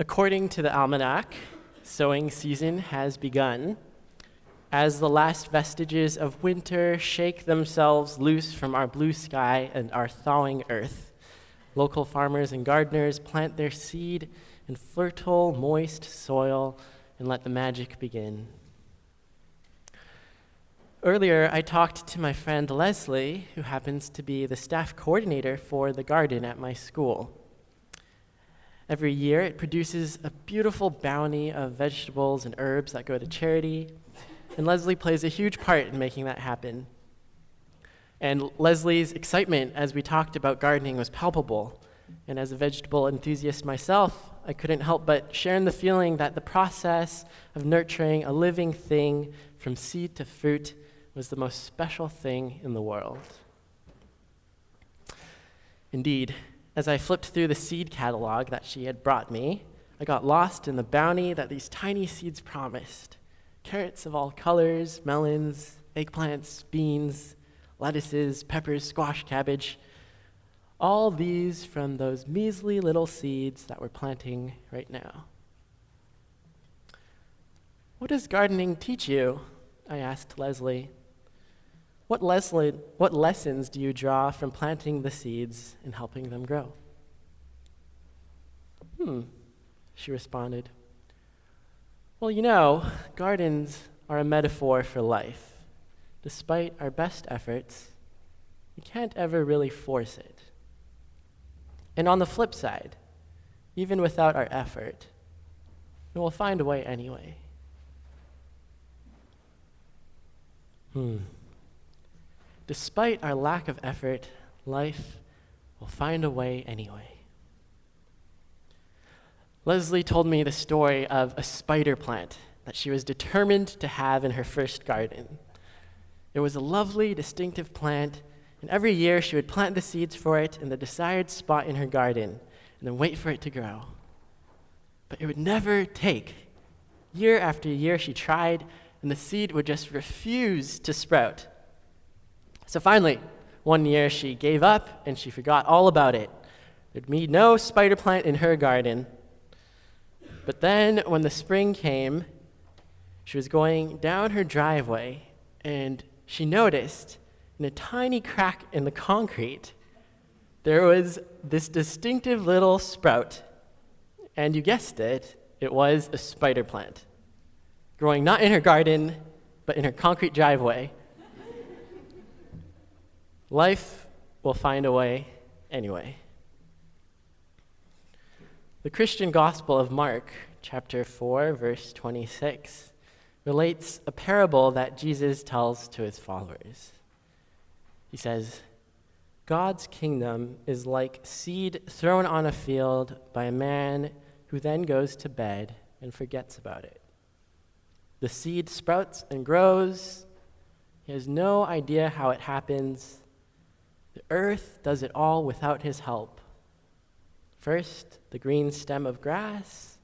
According to the almanac, sowing season has begun. As the last vestiges of winter shake themselves loose from our blue sky and our thawing earth, local farmers and gardeners plant their seed in fertile, moist soil and let the magic begin. Earlier, I talked to my friend Leslie, who happens to be the staff coordinator for the garden at my school. Every year, it produces a beautiful bounty of vegetables and herbs that go to charity, and Leslie plays a huge part in making that happen. And Leslie's excitement as we talked about gardening was palpable. And as a vegetable enthusiast myself, I couldn't help but share in the feeling that the process of nurturing a living thing from seed to fruit was the most special thing in the world. Indeed, as I flipped through the seed catalog that she had brought me, I got lost in the bounty that these tiny seeds promised carrots of all colors, melons, eggplants, beans, lettuces, peppers, squash, cabbage. All these from those measly little seeds that we're planting right now. What does gardening teach you? I asked Leslie. What, Leslie, what lessons do you draw from planting the seeds and helping them grow? Hmm, she responded. Well, you know, gardens are a metaphor for life. Despite our best efforts, we can't ever really force it. And on the flip side, even without our effort, we will find a way anyway. Hmm. Despite our lack of effort, life will find a way anyway. Leslie told me the story of a spider plant that she was determined to have in her first garden. It was a lovely, distinctive plant, and every year she would plant the seeds for it in the desired spot in her garden and then wait for it to grow. But it would never take. Year after year she tried, and the seed would just refuse to sprout. So finally, one year she gave up and she forgot all about it. There'd be no spider plant in her garden. But then, when the spring came, she was going down her driveway and she noticed in a tiny crack in the concrete there was this distinctive little sprout. And you guessed it, it was a spider plant, growing not in her garden, but in her concrete driveway. Life will find a way anyway. The Christian Gospel of Mark, chapter 4, verse 26, relates a parable that Jesus tells to his followers. He says, God's kingdom is like seed thrown on a field by a man who then goes to bed and forgets about it. The seed sprouts and grows. He has no idea how it happens. The earth does it all without his help. First, the green stem of grass,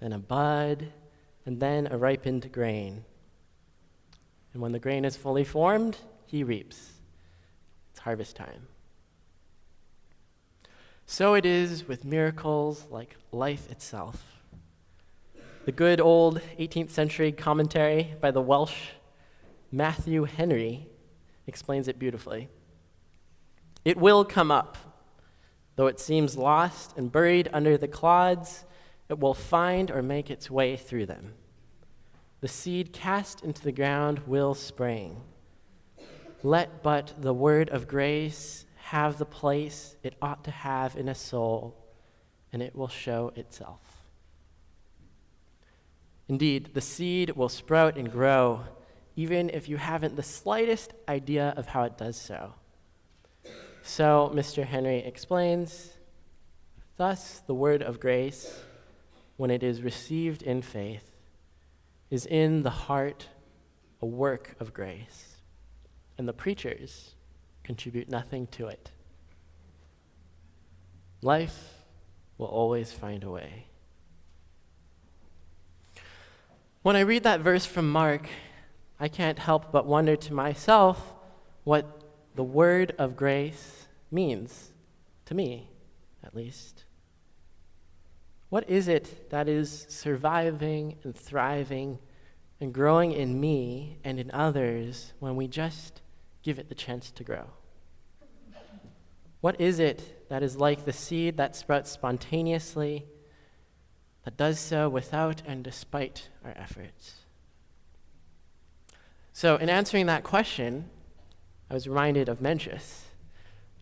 then a bud, and then a ripened grain. And when the grain is fully formed, he reaps. It's harvest time. So it is with miracles like life itself. The good old 18th century commentary by the Welsh Matthew Henry explains it beautifully. It will come up. Though it seems lost and buried under the clods, it will find or make its way through them. The seed cast into the ground will spring. Let but the word of grace have the place it ought to have in a soul, and it will show itself. Indeed, the seed will sprout and grow, even if you haven't the slightest idea of how it does so. So, Mr. Henry explains Thus, the word of grace, when it is received in faith, is in the heart a work of grace, and the preachers contribute nothing to it. Life will always find a way. When I read that verse from Mark, I can't help but wonder to myself what the word of grace means, to me at least. What is it that is surviving and thriving and growing in me and in others when we just give it the chance to grow? What is it that is like the seed that sprouts spontaneously, that does so without and despite our efforts? So, in answering that question, I was reminded of Mencius.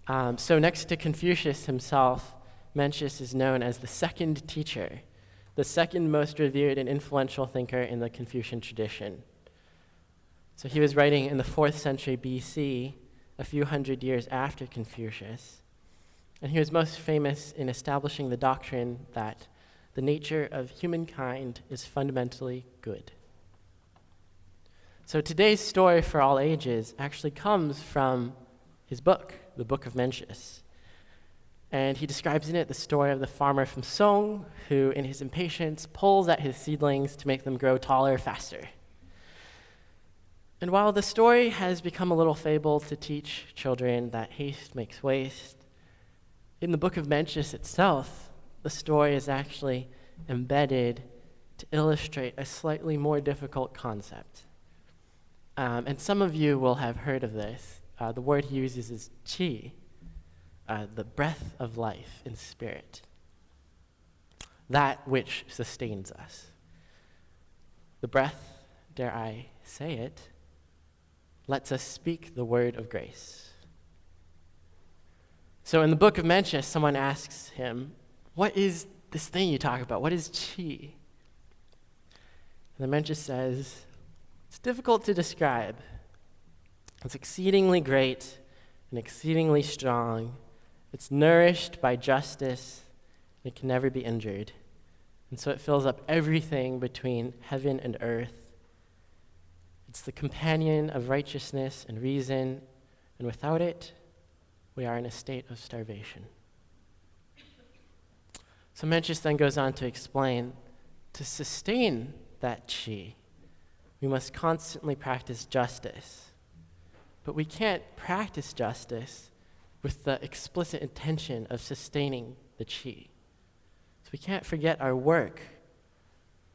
Um, so, next to Confucius himself, Mencius is known as the second teacher, the second most revered and influential thinker in the Confucian tradition. So, he was writing in the fourth century BC, a few hundred years after Confucius. And he was most famous in establishing the doctrine that the nature of humankind is fundamentally good. So today's story for all ages actually comes from his book, the Book of Mencius. And he describes in it the story of the farmer from Song who, in his impatience, pulls at his seedlings to make them grow taller faster. And while the story has become a little fable to teach children that haste makes waste, in the book of Mencius itself, the story is actually embedded to illustrate a slightly more difficult concept. Um, and some of you will have heard of this. Uh, the word he uses is chi, uh, the breath of life in spirit, that which sustains us. The breath, dare I say it, lets us speak the word of grace. So in the book of Mencius, someone asks him, What is this thing you talk about? What is chi? And the Mencius says, It's difficult to describe. It's exceedingly great and exceedingly strong. It's nourished by justice. And it can never be injured. And so it fills up everything between heaven and earth it's the companion of righteousness and reason, and without it, we are in a state of starvation. So Mencius then goes on to explain to sustain that chi, we must constantly practice justice. But we can't practice justice with the explicit intention of sustaining the chi. So we can't forget our work,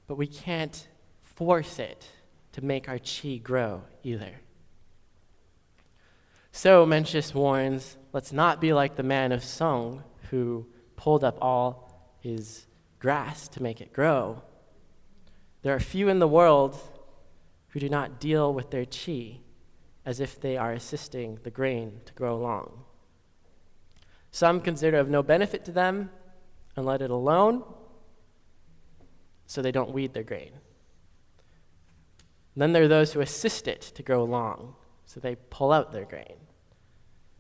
but we can't force it to make our chi grow either. So Mencius warns let's not be like the man of Song who pulled up all his grass to make it grow. There are few in the world who do not deal with their chi as if they are assisting the grain to grow long. Some consider of no benefit to them and let it alone so they don't weed their grain. Then there are those who assist it to grow long, so they pull out their grain.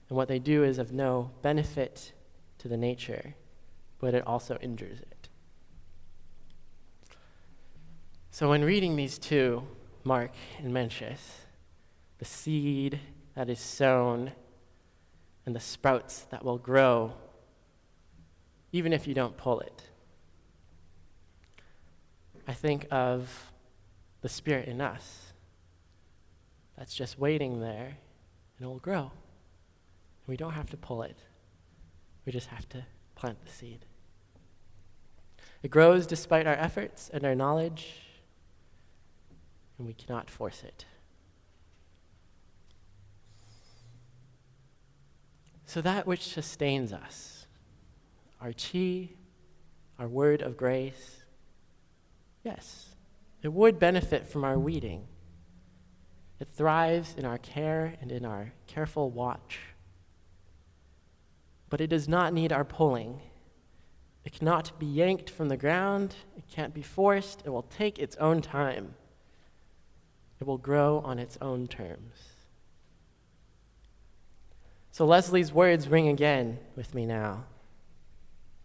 And what they do is of no benefit to the nature, but it also injures it. So when reading these two, Mark and Mencius, the seed that is sown and the sprouts that will grow, even if you don't pull it, I think of the Spirit in us that's just waiting there and it will grow. We don't have to pull it, we just have to plant the seed. It grows despite our efforts and our knowledge, and we cannot force it. So, that which sustains us, our chi, our word of grace, yes, it would benefit from our weeding. It thrives in our care and in our careful watch. But it does not need our pulling. It cannot be yanked from the ground. It can't be forced. It will take its own time. It will grow on its own terms. So Leslie's words ring again with me now.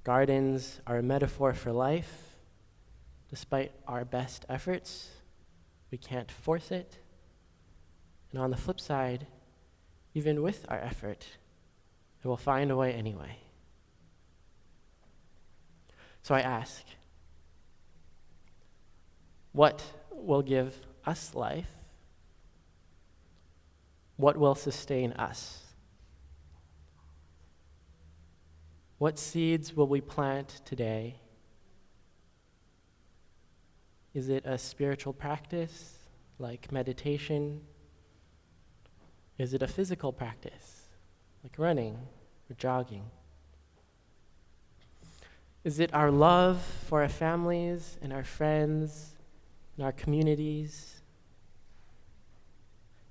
Gardens are a metaphor for life despite our best efforts, we can't force it. And on the flip side, even with our effort, it will find a way anyway. So I ask, what will give us life? What will sustain us? What seeds will we plant today Is it a spiritual practice like meditation? Is it a physical practice like running or jogging? Is it our love for our families and our friends and our communities?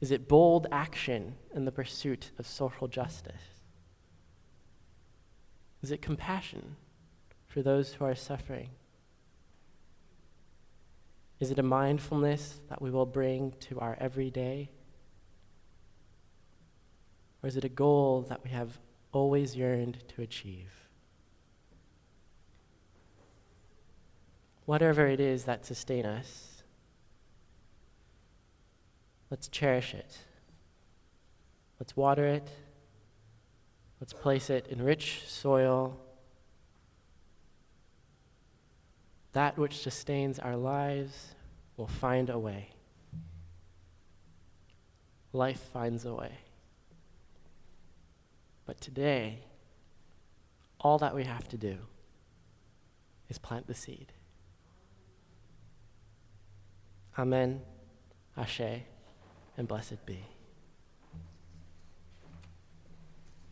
Is it bold action in the pursuit of social justice? Is it compassion for those who are suffering? Is it a mindfulness that we will bring to our everyday? Or is it a goal that we have always yearned to achieve? Whatever it is that sustains us, let's cherish it. Let's water it. Let's place it in rich soil. That which sustains our lives will find a way. Life finds a way. But today, all that we have to do is plant the seed. Amen, Ashe, and blessed be.